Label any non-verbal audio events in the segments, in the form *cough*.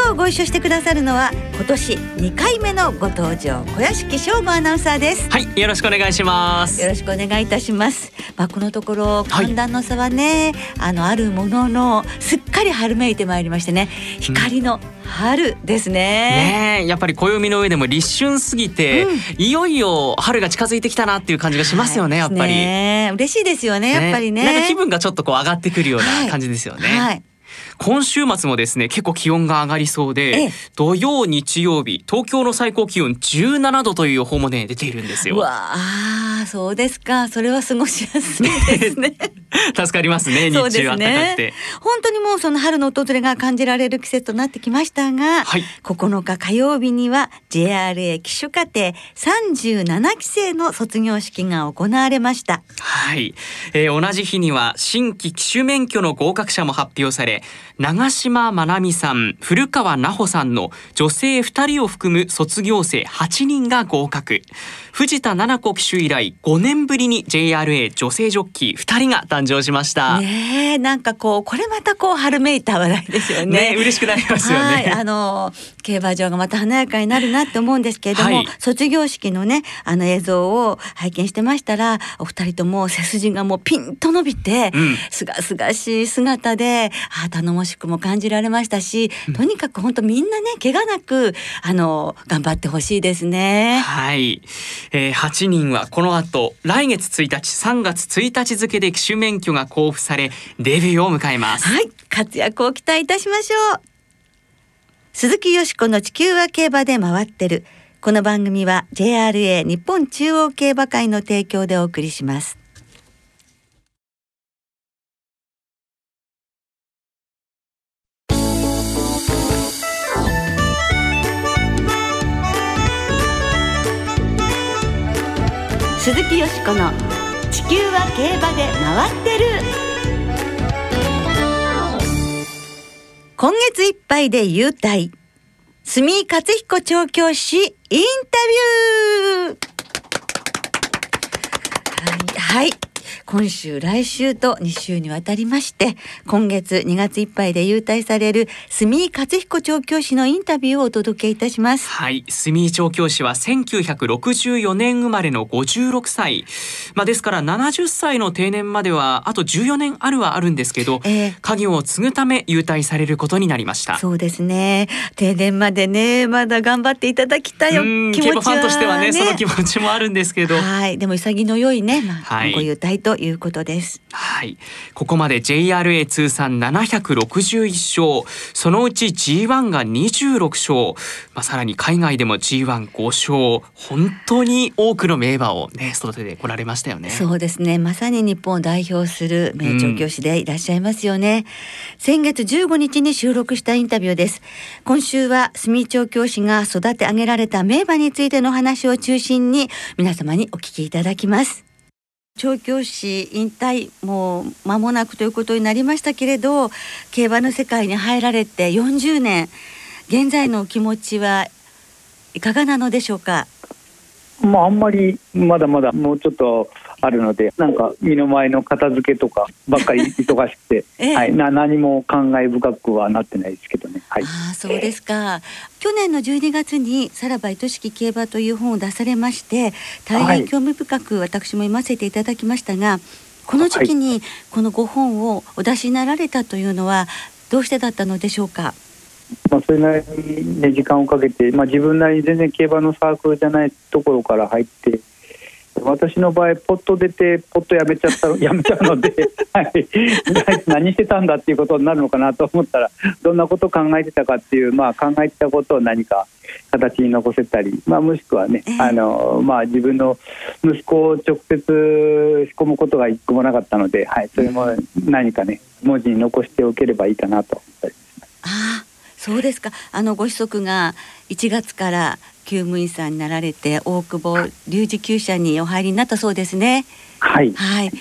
今日ご一緒してくださるのは今年2回目のご登場小屋敷翔吾アナウンサーです。はいよろしくお願いします。よろしくお願いいたします。まあこのところ寒暖の差はね、はい、あのあるもののすっかり春めいてまいりましてね光の春ですね。うん、ねやっぱり暦の上でも立春すぎて、うん、いよいよ春が近づいてきたなっていう感じがしますよね、はい、やっぱり、ね、嬉しいですよねやっぱりね。なんか気分がちょっとこう上がってくるような感じですよね、はい今週末もですね結構気温が上がりそうで土曜日曜日東京の最高気温17度という予報もね出ているんですよ。わあそうですか。それは過ごしやすいですね。*laughs* 助かりますね日中暖かくて、ね、本当にもうその春の訪れが感じられる季節となってきましたが、はい、9日火曜日には JRA 機種課程37期生の卒業式が行われました。はい、えー、同じ日には新規機種免許の合格者も発表され長島まなみさん古川奈穂さんの女性2人を含む卒業生8人が合格。藤田七子騎手以来5年ぶりに JRA 女性ジョッキー2人が誕生しました。ねなんかこうこれまたこう春めいた話題ですよね。ね嬉しくなりますよね。あの競馬場がまた華やかになるなって思うんですけれども、はい、卒業式のねあの映像を拝見してましたらお二人とも背筋がもうピンと伸びて、すがすがしい姿であ頼もしくも感じられましたし、とにかく本当みんなね怪我なくあの頑張ってほしいですね。はい。えー、8人はこの後来月1日3月1日付で騎手免許が交付されデビューを迎えます。はい。活躍を期待いたしましょう。鈴木よしこの地球は競馬で回ってる。この番組は JRA 日本中央競馬会の提供でお送りします鈴木よしこの「地球は競馬で回ってる」今月いっぱいで優待住井勝彦調教師インタビュー。はい、はい。今週来週と2週にわたりまして今月2月いっぱいで優待される住井勝彦調教師のインタビューをお届けいたします。はい。住井調教師は1964年生まれの56歳。まあですから70歳の定年まではあと14年あるはあるんですけど、えー、家業を継ぐため優待されることになりました。そうですね。定年までねまだ頑張っていただきたい気持ちは、ね、ファンとしてはねその気持ちもあるんですけど。はい。でも潔の良いね、まあ、はい、ご優待ということです。はい、ここまで JRA 通算761勝、そのうち G1 が26勝、まあさらに海外でも G15 勝、本当に多くの名馬をね育ててこられましたよね。そうですね、まさに日本を代表する名調教師でいらっしゃいますよね。うん、先月15日に収録したインタビューです。今週は住調教師が育て上げられた名馬についての話を中心に皆様にお聞きいただきます。調教師引退もう間もなくということになりましたけれど競馬の世界に入られて40年現在のお気持ちはいかがなのでしょうか？まああんまりまだまだもうちょっとあるのでなんか身の前の片付けとかばっかり忙しくて、*laughs* ええ、はい、な何も感慨深くはなってないですけどね。はい、あそうですか。去年の12月に「さらば愛しき競馬」という本を出されまして大変興味深く私も読ませていただきましたが、はい、この時期にこのご本をお出しになられたというのはどうしてだったのでしょうか？まあ、それなりに、ね、時間をかけて、まあ、自分なりに全然競馬のサークルじゃないところから入って私の場合ポッと出てポッとやめちゃった *laughs* やめちゃうので、*laughs* はい、*laughs* 何してたんだっていうことになるのかなと思ったらどんなことを考えてたかっていう、まあ、考えてたことを何か形に残せたり、まあ、もしくはね、あのまあ、自分の息子を直接仕込むことが一個もなかったので、はい、それも何かね文字に残しておければいいかなと思ったりそうですか。あのご子息が1月から厩務員さんになられて大久保隆二厩舎にお入りになったそうですね。はい、はい。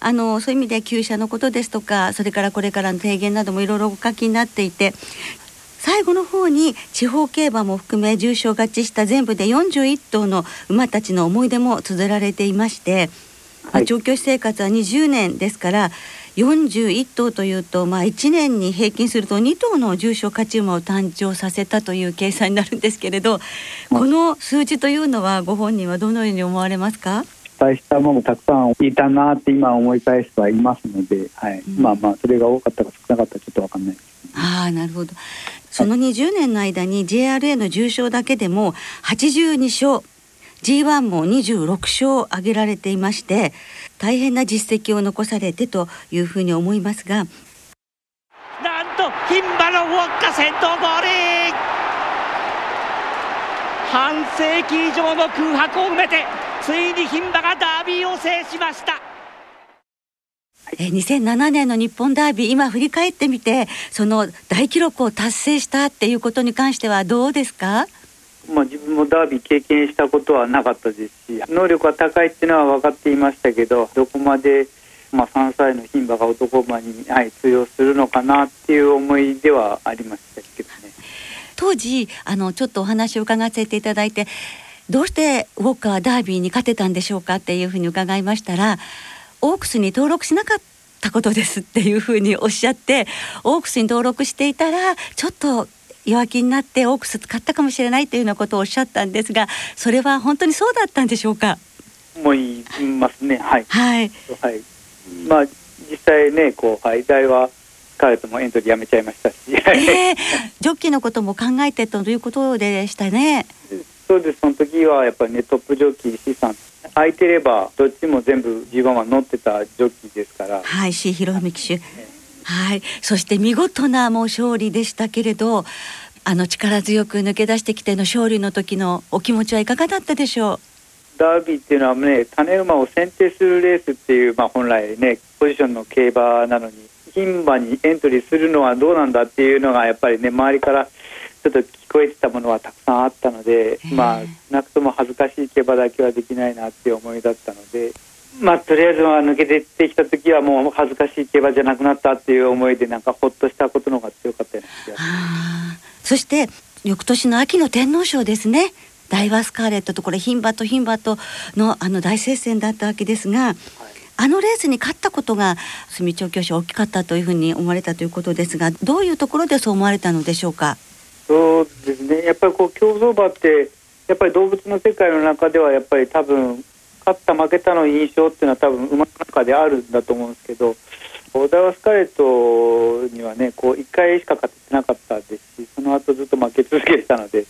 あのそういう意味で厩舎のことですとかそれからこれからの提言などもいろいろお書きになっていて最後の方に地方競馬も含め重賞勝ちした全部で41頭の馬たちの思い出も綴られていまして、まあはい。調教師生活は20年ですから41頭というと、まあ、1年に平均すると2頭の重賞勝ち馬を誕生させたという計算になるんですけれど、この数字というのはご本人はどのように思われますか？期待したものもたくさんいたなって今思い返すはいますので、はい。うん。まあまあそれが多かったか少なかったかちょっとわかんないですああなるほど。その20年の間に JRA の重賞だけでも82勝 G1 も26勝挙げられていまして大変な実績を残されてというふうに思いますが。なんと牝馬のウォッカ先頭ゴール半世紀以上の空白を埋めてついに牝馬がダービーを制しました。えー2007年の日本ダービー今振り返ってみてその大記録を達成したっていうことに関してはどうですか？まあ、自分もダービー経験したことはなかったですし能力が高いっていうのは分かっていましたけどどこまで、まあ、3歳の牝馬が男馬に、はい、通用するのかなっていう思いではありましたけどね。当時あのちょっとお話を伺わせていただいてどうしてウォッカーはダービーに勝てたんでしょうかっていうふうに伺いましたらオークスに登録しなかったことですっていうふうにおっしゃってオークスに登録していたらちょっと弱気になってオークス使ったかもしれないというようなことをおっしゃったんですがそれは本当にそうだったんでしょうか？思いますね。はい、はい。はい、まあ実際ねこうはい大は彼ともエントリーやめちゃいましたし。え。ー、ジョッキーのことも考えてということでしたね。そうです。その時はやっぱりねトップジョッキー C さん。空いてればどっちも全部 G1 は乗ってたジョッキーですから。はい、C 博文騎手。はい、そして見事なもう勝利でしたけれど、あの力強く抜け出してきての勝利の時のお気持ちはいかがだったでしょダービーっていうのはね種馬を選定するレースっていう、まあ、本来ねポジションの競馬なのに牝馬にエントリーするのはどうなんだっていうのがやっぱりね周りからちょっと聞こえてたものはたくさんあったのでまあ少なくとも恥ずかしい競馬だけはできないなっていう思いだったので。まあ、とりあえずは抜け出てきた時はもう恥ずかしい競馬じゃなくなったっていう思いでなんかほっとしたことの方が強かったような気がう。あーそして翌年の秋の天皇賞ですね。ダイワスカーレットとこれ牝馬と牝馬とのあの大接戦だったわけですが、あのレースに勝ったことが住町教師大きかったというふうに思われたということですが、どういうところでそう思われたのでしょうか？そうですねやっぱりこう競走馬ってやっぱり動物の世界の中ではやっぱり多分勝った負けたの印象っていうのは多分馬の中であるんだと思うんですけどオダワスカレットにはねこう1回しか勝ててなかったですしその後ずっと負け続けてたので、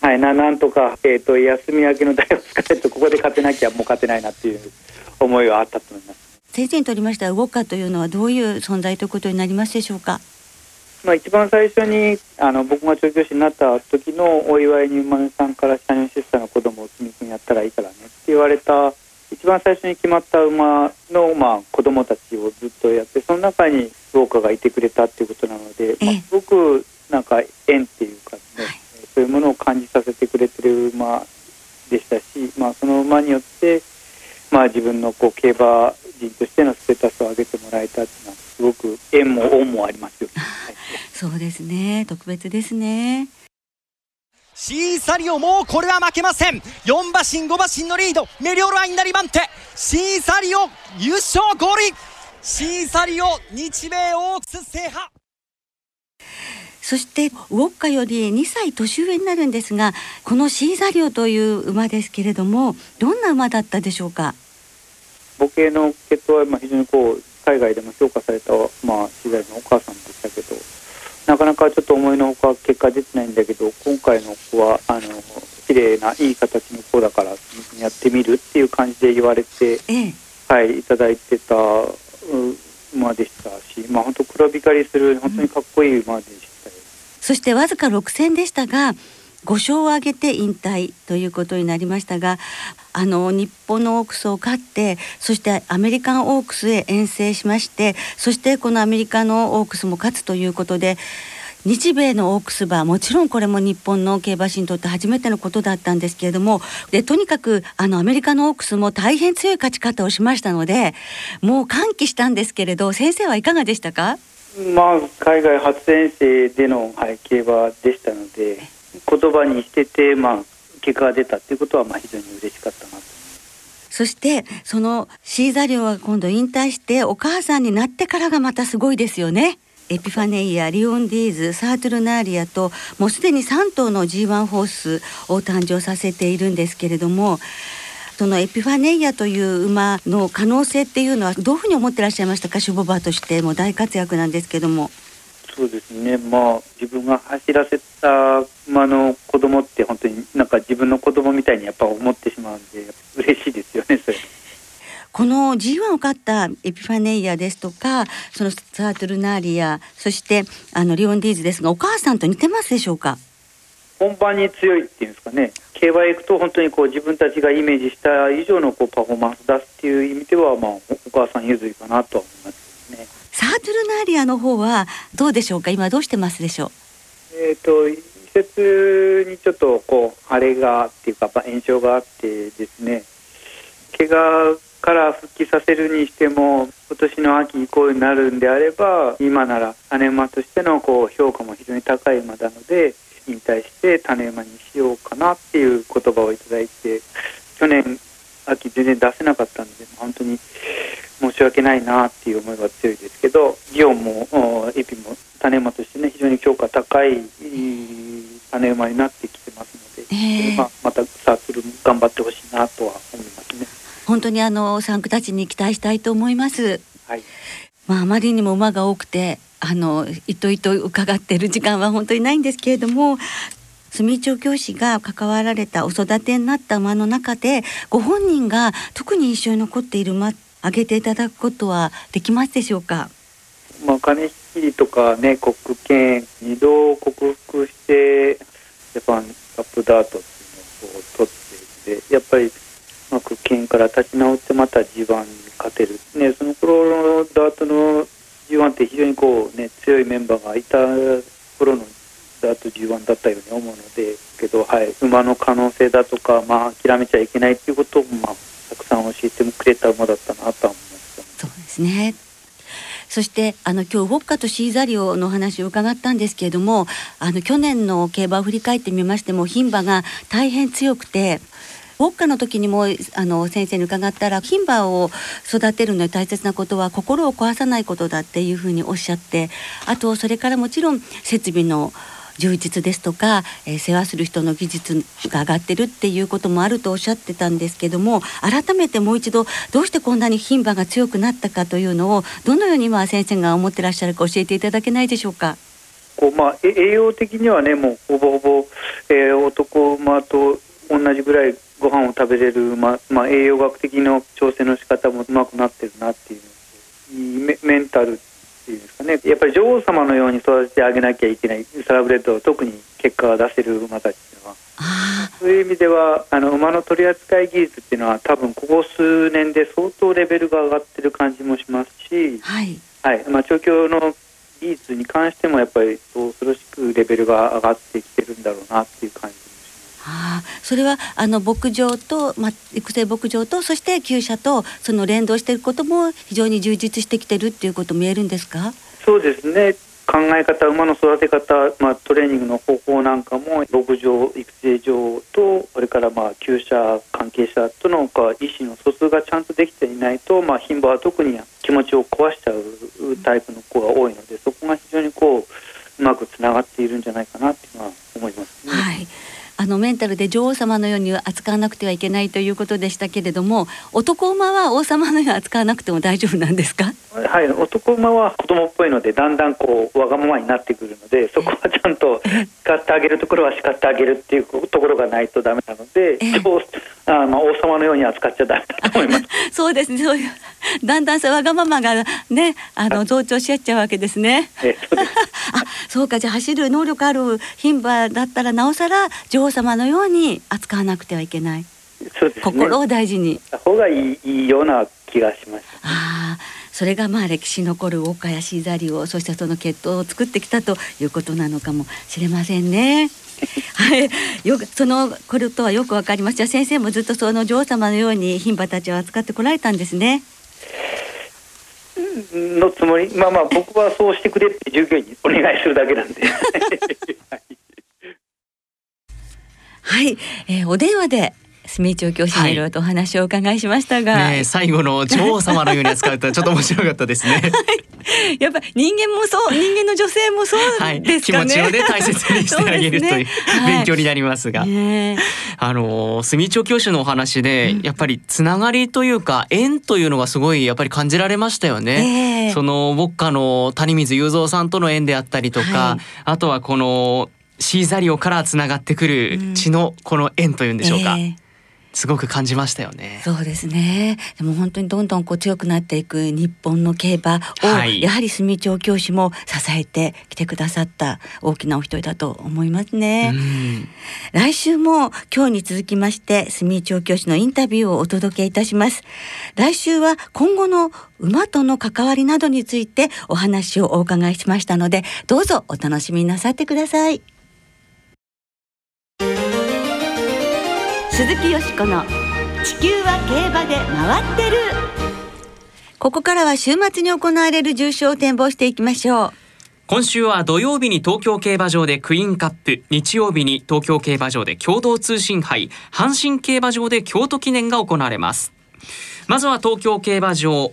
はい、ななんとか、えー、と休み明けのダイワスカレットここで勝てなきゃもう勝てないなっていう思いはあったと思います。先生にとりましてはウォッカーというのはどういう存在ということになりますでしょうか？まあ、一番最初にあの僕が調教師になった時のお祝いに馬主さんから社員出産の子供を君君やったらいいからねって言われた一番最初に決まった馬の、まあ、子供たちをずっとやってその中にウォーカーがいてくれたっていうことなので、まあええ、すごくなんか縁っていうかね、はい。そういうものを感じさせてくれてる馬でしたし、まあ、その馬によって、まあ、自分のこう競馬人としてのステータスを上げてもらえたっていうのはすごく縁も恩もありますよね。はいそうですね。特別ですね。シーサリオもうこれは負けません4馬身5馬身のリードメリオラインなり番手シーサリオ優勝ゴールシーサリオ日米オークス制覇そしてウォッカより2歳年上になるんですが、このシーザリオという馬ですけれども、どんな馬だったでしょうか？母系の血統はまあ非常にこう海外でも評価された、まあ、資材のお母さんでしたけどなかなかちょっと思いのほか結果出てないんだけど今回の子はあの綺麗ないい形の子だからやってみるっていう感じで言われて、ええ、はい、いただいてたう馬でしたし、まあ、本当黒光りする本当にかっこいい馬でしたよ。そしてわずか6戦でしたが、5勝を挙げて引退ということになりましたが、あの日本のオークスを勝って、そしてアメリカンオークスへ遠征しまして、そしてこのアメリカのオークスも勝つということで。日米のオークス馬もちろんこれも日本の競馬史にとって初めてのことだったんですけれどもでとにかくあのアメリカのオークスも大変強い勝ち方をしましたのでもう歓喜したんですけれど先生はいかがでしたか？まあ、海外初遠征での、はい、競馬でしたので言葉にしてて、まあ、結果が出たっていうことは、まあ、非常に嬉しかったなと。そしてそのシーザリオが今度引退してお母さんになってからがまたすごいですよね。エピファネイアリオンディーズサートルナーリアともうすでに3頭の G1 ホースを誕生させているんですけれどもそのエピファネイアという馬の可能性っていうのはどういうふうに思ってらっしゃいましたか？シュボバーとしても大活躍なんですけども。そうですね、まあ、自分が走らせた馬の子供って本当になんか自分の子供みたいにやっぱ思ってしまうんで嬉しいですよねそれ。この G1 を勝ったエピファネイアですとかそのサートルナーリアそしてあのリオンディーズですがお母さんと似てますでしょうか？本番に強いっていうんですかね競馬へ行くと本当にこう自分たちがイメージした以上のこうパフォーマンス出すっていう意味では、まあ、お母さん譲りかなと思いますね。サートルナーリアの方はどうでしょうか？今どうしてますでしょう？えっ、と移設にちょっとこう腫れがっていうか炎症があってですね怪我から復帰させるにしても今年の秋以降になるんであれば今なら種馬としてのこう評価も非常に高い馬なので引退して種馬にしようかなっていう言葉をいただいて去年秋全然出せなかったんで本当に申し訳ないなっていう思いが強いですけどギオンもエピも種馬としてね非常に評価高い種馬になってきてますので、えー、まあ、またサークル頑張ってほしいなとは思いますね。本当にあの産区たちに期待したいと思います。はい。まああまりにも馬が多くてあのいといと伺っている時間は本当にないんですけれども住町教師が関わられたお育てになった馬の中でご本人が特に印象に残っている馬挙げていただくことはできますでしょうか？まあ、金引きとかね国権二度克服してジャパンカップダートっていうのを取っていてやっぱり、国権から立ち直ってまた G1 に勝てる、ね、その頃のダートの G1 って非常にこう、ね、強いメンバーがいたダート G1 だったように思うのでけど、はい、馬の可能性だとか、まあ、諦めちゃいけないっていうことを、まあ、たくさん教えてくれた馬だったなとは思いました、そうですね。そしてあの今日ウォッカとシーザリオの話を伺ったんですけれどもあの去年の競馬を振り返ってみましても牝馬が大変強くてウォッカの時にもあの先生に伺ったら牝馬を育てるのに大切なことは心を壊さないことだっていうふうにおっしゃってあとそれからもちろん設備の充実ですとか、えー、世話する人の技術が上がってるっていうこともあるとおっしゃってたんですけども改めてもう一度どうしてこんなに牝馬が強くなったかというのをどのように今先生が思ってらっしゃるか教えていただけないでしょうか？こうまあ、栄養的にはねもうほぼほぼ、えー、男馬と同じぐらいご飯を食べれる、ままあ、栄養学的な調整の仕方もうまくなってるなっていうメメンタルっていうんですかね。やっぱり女王様のように育ててあげなきゃいけない。サラブレッドを特に結果が出せる馬たちっていうのは。そういう意味ではあの馬の取り扱い技術っていうのは多分ここ数年で相当レベルが上がってる感じもしますし、はい。はい。まあ、調教の技術に関してもやっぱり恐ろしくレベルが上がってきてるんだろうなっていう感じあそれはあの牧場と、まあ、育成牧場とそして厩舎とその連動していることも非常に充実してきてるっていうこと見えるんですか？そうですね。考え方馬の育て方、まあ、トレーニングの方法なんかも牧場育成場とそれからまあ厩舎関係者とのか意思の疎通がちゃんとできていないと、まあ、牝馬は特に気持ちを壊しちゃうタイプの子が多いのでそこが非常にこううまくつながっているんじゃないかなっていうのは思います、ね、はいあのメンタルで女王様のように扱わなくてはいけないということでしたけれども男馬は王様のように扱わなくても大丈夫なんですか？はい男馬は子供っぽいのでだんだんこうわがままになってくるのでそこはちゃんと叱ってあげるところは叱ってあげるっていうところがないとダメなので、あまあ王様のように扱っちゃダメだと思います *laughs* そうですねそういうだんだんわがままがねあの増長し合っちゃうわけですね。えそうです *laughs* あそうかじゃあ走る能力ある牝馬だったらなおさら女王様のように扱わなくてはいけない。そうですね、心を大事に。方がいいいいような気がします。あそれがまあ歴史に残る岡やシーザリオそしてその血統を作ってきたということなのかもしれませんね。*laughs* はい、よくそのことはよくわかります。じゃあ先生もずっとその女王様のように牝馬たちを扱ってこられたんですね。のつもりまあまあ僕はそうしてくれって従業員にお願いするだけなんで *laughs* はい、えーお電話で住井調教師にいろい。ろとお話をお伺いしましたが、ねえ最後の *laughs* 女王様のように扱うとちょっと面白かったですね。*laughs* やっぱ人間もそう *laughs* 人間の女性もそうはい、ですかね。気持ちをね大切にしてあげるというね。はい。勉強になりますが。あの住長教師のお話で、うん。やっぱりつながりというか縁というのがすごいやっぱり感じられましたよね。ええ。その牧歌の谷水雄三さんとの縁であったりとか、はい。あとはこのシーザリオからつながってくる血のこの縁というんでしょうか、ええすごく感じましたよね。そうですね。でも本当にどんどんこう強くなっていく日本の競馬を、はいやはり住調教師も支えてきてくださった大きなお一人だと思いますね。うん来週も今日に続きまして住調教師のインタビューをお届けいたします来週は今後の馬との関わりなどについてお話をお伺いしましたのでどうぞお楽しみになさってください鈴木よしこの地球は競馬で回ってる。ここからは週末に行われる重賞を展望していきましょう。今週は土曜日に東京競馬場でクイーンカップ日曜日に東京競馬場で共同通信杯阪神競馬場で京都記念が行われます。まずは東京競馬場。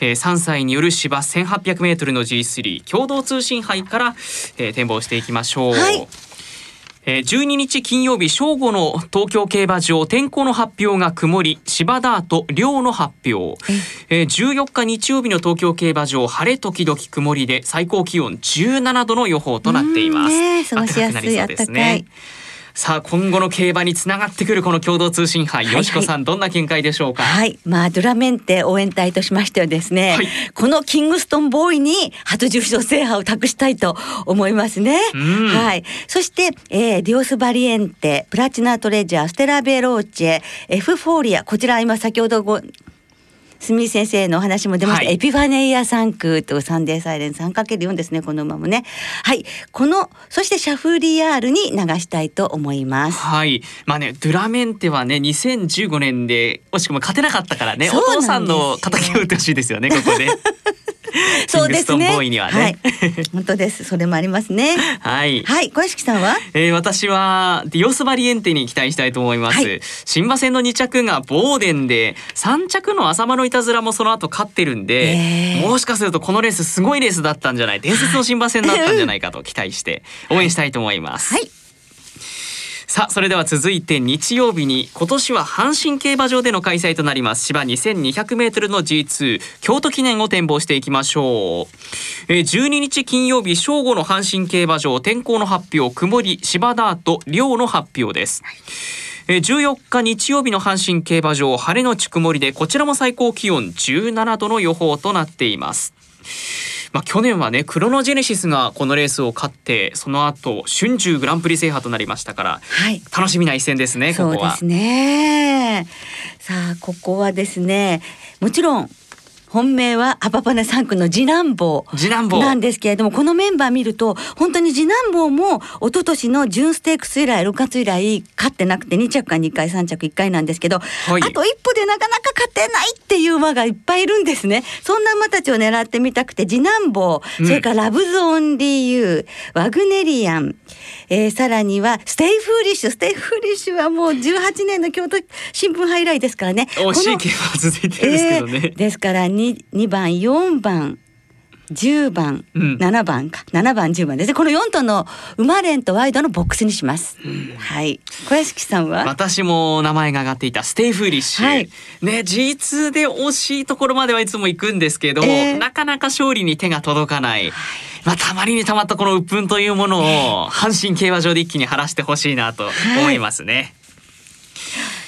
えー3歳による芝 1800m の G3 共同通信杯から、えー展望していきましょう、はいえー12日金曜日正午の東京競馬場天候の発表が曇り芝ダート量の発表、えー14日日曜日の東京競馬場晴れ時々曇りで最高気温17度の予報となっています、うんね過ごしやすい暖かいさあ今後の競馬につながってくるこの共同通信杯、はいはい。よしこさんどんな見解でしょうか、はい、まあドラメンテ応援隊としましてはですね、はい。このキングストンボーイに初重賞制覇を託したいと思いますね。うん。はい、そして、えーディオスバリエンテ、プラチナトレジャー、ステラベローチェ、エフフォーリア、こちら今先ほどご住井先生のお話も出ました、はい。エピファネイア産駒とサンデーサイレンス 3×4 ですねこの馬もね。はい。このそしてシャフリヤールに流したいと思います。はい。まあね、ドゥラメンテはね、2015年で惜しくも勝てなかったからね、お父さんの敵を打ってほしいですよね、ここで。*laughs* *laughs* そうですね。ボーイにはね。はい、本当です。それもありますね。はい。はい。小屋敷さんは？えー私はディオスバリエンテに期待したいと思います。はい。新馬戦の2着がボーデンで、3着の浅間のいたずらもその後勝ってるんで、えー。もしかするとこのレースすごいレースだったんじゃない、伝説の新馬戦だったんじゃないかと期待して応援したいと思います。はいさあそれでは続いて日曜日に今年は阪神競馬場での開催となります。芝 2200m の G2 京都記念を展望していきましょう、えー12日金曜日正午の阪神競馬場天候の発表曇り芝ダート量の発表です、えー14日日曜日の阪神競馬場晴れのち曇りでこちらも最高気温17度の予報となっています。まあ、去年はねクロノジェネシスがこのレースを勝ってその後春秋グランプリ制覇となりましたからはい。楽しみな一戦ですねここは。そうですね。さあここはですねもちろん本命はアパパネ産駒のジナンボーなんですけれどもこのメンバー見ると本当にジナンボーも一昨年の準ステークス以来6月以来勝ってなくて2着か2回3着1回なんですけど、い。あと一歩でなかなか勝てないっていう馬がいっぱいいるんです。ねそんな馬たちを狙ってみたくてジナンボーうん。それからラブズオンリーユーワグネリアン、えーさらにはステイフーリッシュ。ステイフーリッシュはもう18年の京都新聞杯以来ですからね。惜しいこの競馬は続いてるんですけどね、えーですから 2, 2番4番10番、うん。7番か。7番10番です。ねこの4頭の馬連とワイドのボックスにします、はい。小屋敷さんは？私も名前が挙がっていたステイフーリッシュ、はい。ね G2 で惜しいところまではいつも行くんですけど、えーなかなか勝利に手が届かない、まあ、たまりにたまったこの鬱憤というものを阪神競馬場で一気に晴らしてほしいなと思いますね。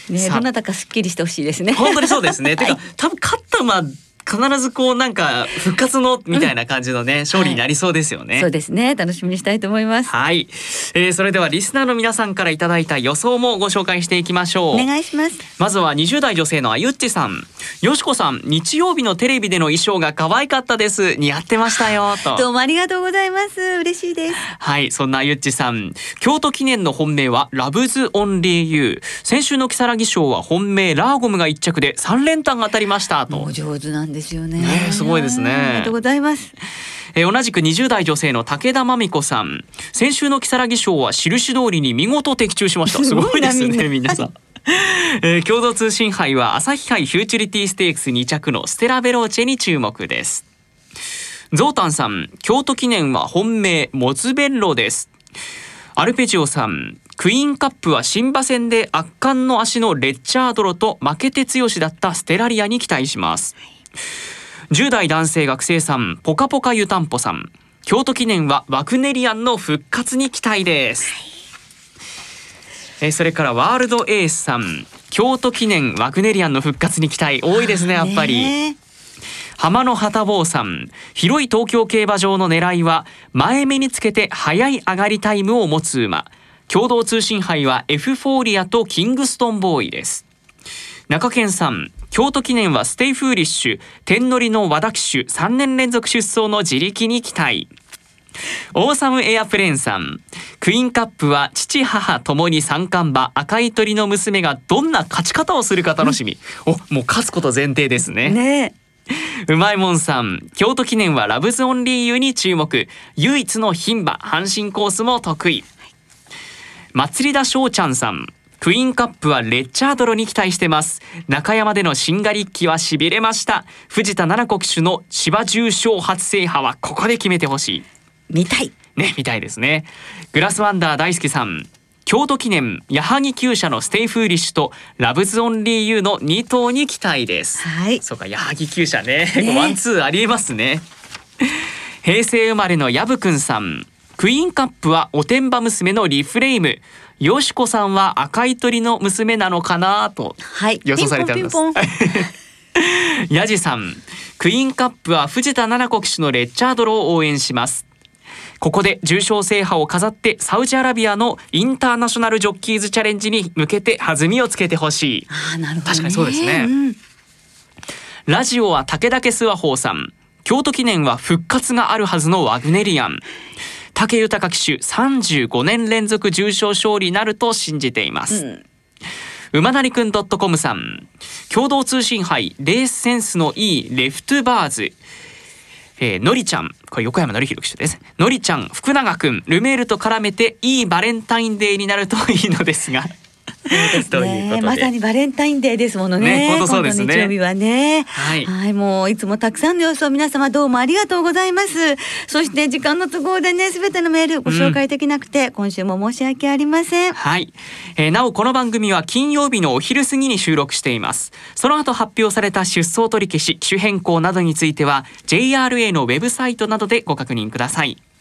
ねさあ。どなたかすっきりしてほしいですね。本当にそうですね。*laughs* てかはい。多分勝った馬必ずこうなんか復活のみたいな感じのね、勝利になりそうですよね。そうですね楽しみにしたいと思いますはい、えー、それではリスナーの皆さんからいただいた予想もご紹介していきましょう。お願いしますまずは20代女性のあゆっちさん。よしこさん、日曜日のテレビでの衣装が可愛かったです。似合ってましたよ。と。*laughs* どうもありがとうございます嬉しいですはい、そんなあゆっちさん。京都記念の本命はラブズオンリーユー。先週のきさらぎ賞は本命ラーゴムが一着で3連単が当たりました。ともう。上手なんですよねねえすごいですねありがとうございますえー同じく20代女性の武田真美子さん。先週のきさらぎ賞は印通りに見事的中しました。すすごいですね、皆さん。えー共同通信杯は朝日杯フューチュリティステークス2着のステラベローチェに注目です。ゾウタンさん、京都記念は本命モズベッロです。アルペジオさん、クイーンカップは新馬戦で圧巻の足のレッチャードロと負けて強しだったステラリアに期待します。10代男性学生さん、ポカポカ湯たんぽさん。京都記念はワグネリアンの復活に期待です。えーそれからワールドエースさん。京都記念ワグネリアンの復活に期待多いですね、やっぱり。ね浜野旗坊さん広い東京競馬場の狙いは前目につけて速い上がりタイムを持つ馬共同通信杯はエフフォーリアとキングストンボーイです中堅さん京都記念はステイフーリッシュテン乗りの和田騎手3年連続出走の地力に期待。オーサムエアプレーンさん。クイーンカップは父母ともに三冠馬赤い鳥の娘がどんな勝ち方をするか楽しみ、おもう勝つこと前提ですね。ねうまいもんさん京都記念はラブズオンリーユに注目。唯一の牝馬阪神コースも得意。祭田翔ちゃんさんクイーンカップはレッチャードロに期待してます中山でのシンガリッキは痺れました藤田七子騎手の芝重賞初制覇はここで決めてほしい見たいね、みたいですね。グラスワンダー大輔さん。京都記念、矢作厩舎のステイフーリッシュとラブズオンリーユーの2頭に期待です。はいそうか、矢作厩舎ね。ねワンツーありえますね。平成生まれのヤブくんさん。クイーンカップはおてんば娘のリフレーム。よしこさんは赤い鳥の娘なのかな？とはい予想されておりますピンポンピンポン *laughs* ヤジさん、クイーンカップは藤田菜七子騎手のレッチャードロを応援します。ここで重賞制覇を飾ってサウジアラビアのインターナショナルジョッキーズチャレンジに向けて弾みをつけてほしい。あーなるほど、ね、確かにそうですねんラジオは武田家諏訪法さん。京都記念は復活があるはずのワグネリアン。武豊騎手35年連続重賞勝利なると信じています。馬なりくん .com さん。共同通信杯レースセンスのいいレフトバーズ。えーのりちゃん。これ横山のりひろ騎手です。のりちゃん福永くんルメールと絡めていいバレンタインデーになるといいのですがということでまさにバレンタインデーですものねね。本当そうですね今度日曜日はね。はいもういつもたくさんの様子を皆様どうもありがとうございます。そして時間の都合でね、すべてのメールご紹介できなくて、今週も申し訳ありません。はい、えーなおこの番組は金曜日のお昼過ぎに収録していますその後発表された出走取り消し機種変更などについては JRA のウェブサイトなどでご確認くださいえー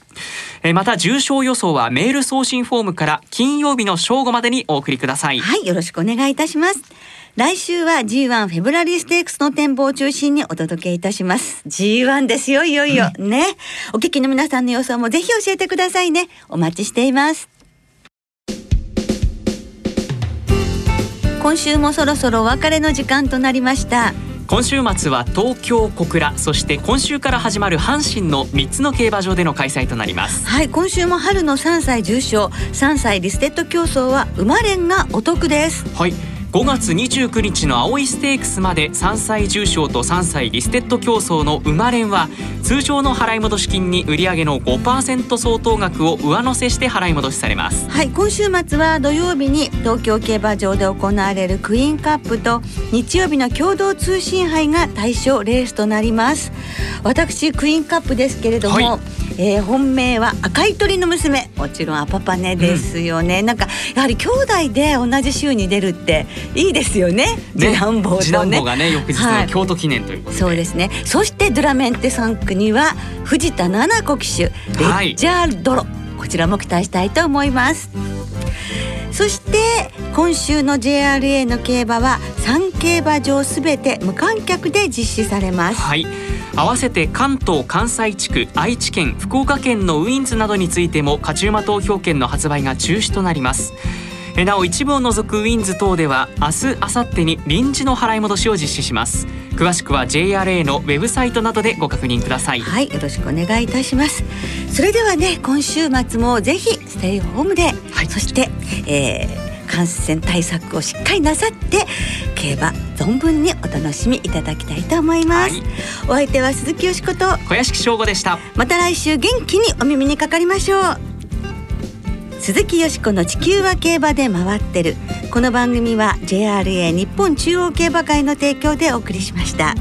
また重症予想はメール送信フォームから金曜日の正午までにお送りくださいはい、よろしくお願いいたします。来週は G1 フェブラリーステークスの展望を中心にお届けいたします。G1 ですよ、いよいよ。ね。お聞きの皆さんの予想もぜひ教えてくださいね。お待ちしています。今週もそろそろお別れの時間となりました。今週末は東京小倉そして今週から始まる阪神の3つの競馬場での開催となりますはい、今週も春の3歳重賞、3歳リステッド競争は馬連がお得です。はい5月29日の葵ステークスまで3歳重賞と3歳リステッド競争の馬連は通常の払い戻し金に売上の5%相当額を上乗せして払い戻しされます。はい、今週末は土曜日に東京競馬場で行われるクイーンカップと日曜日の共同通信杯が対象レースとなります。私クイーンカップですけれども、はいえー本命は赤い鳥の娘。もちろんアパパネですよね、なんかやはり兄弟で同じ週に出るっていいですよね。次男坊次とね。男坊がね翌日はい。の京都記念ということで、そうですね。そしてドゥラメンテ3区には藤田七子騎手。レはい。ッジャードロ、こちらも期待したいと思います。そして今週の JRA の競馬は3競馬場すべて無観客で実施されます。はい合わせて関東関西地区愛知県福岡県のウィンズなどについても勝ち馬投票券の発売が中止となります。えなお一部を除くウィンズ等では明日明後日に臨時の払い戻しを実施します。詳しくは JRA のウェブサイトなどでご確認ください。はいよろしくお願いいたします。それではね今週末もぜひステイホームで、はい。そして、えー感染対策をしっかりなさって競馬存分にお楽しみいただきたいと思います、はい。お相手は鈴木よしこと。小屋敷翔吾でした。また来週元気にお耳にかかりましょう。鈴木よしこの地球は競馬で回ってる。この番組は JRA 日本中央競馬会の提供でお送りしました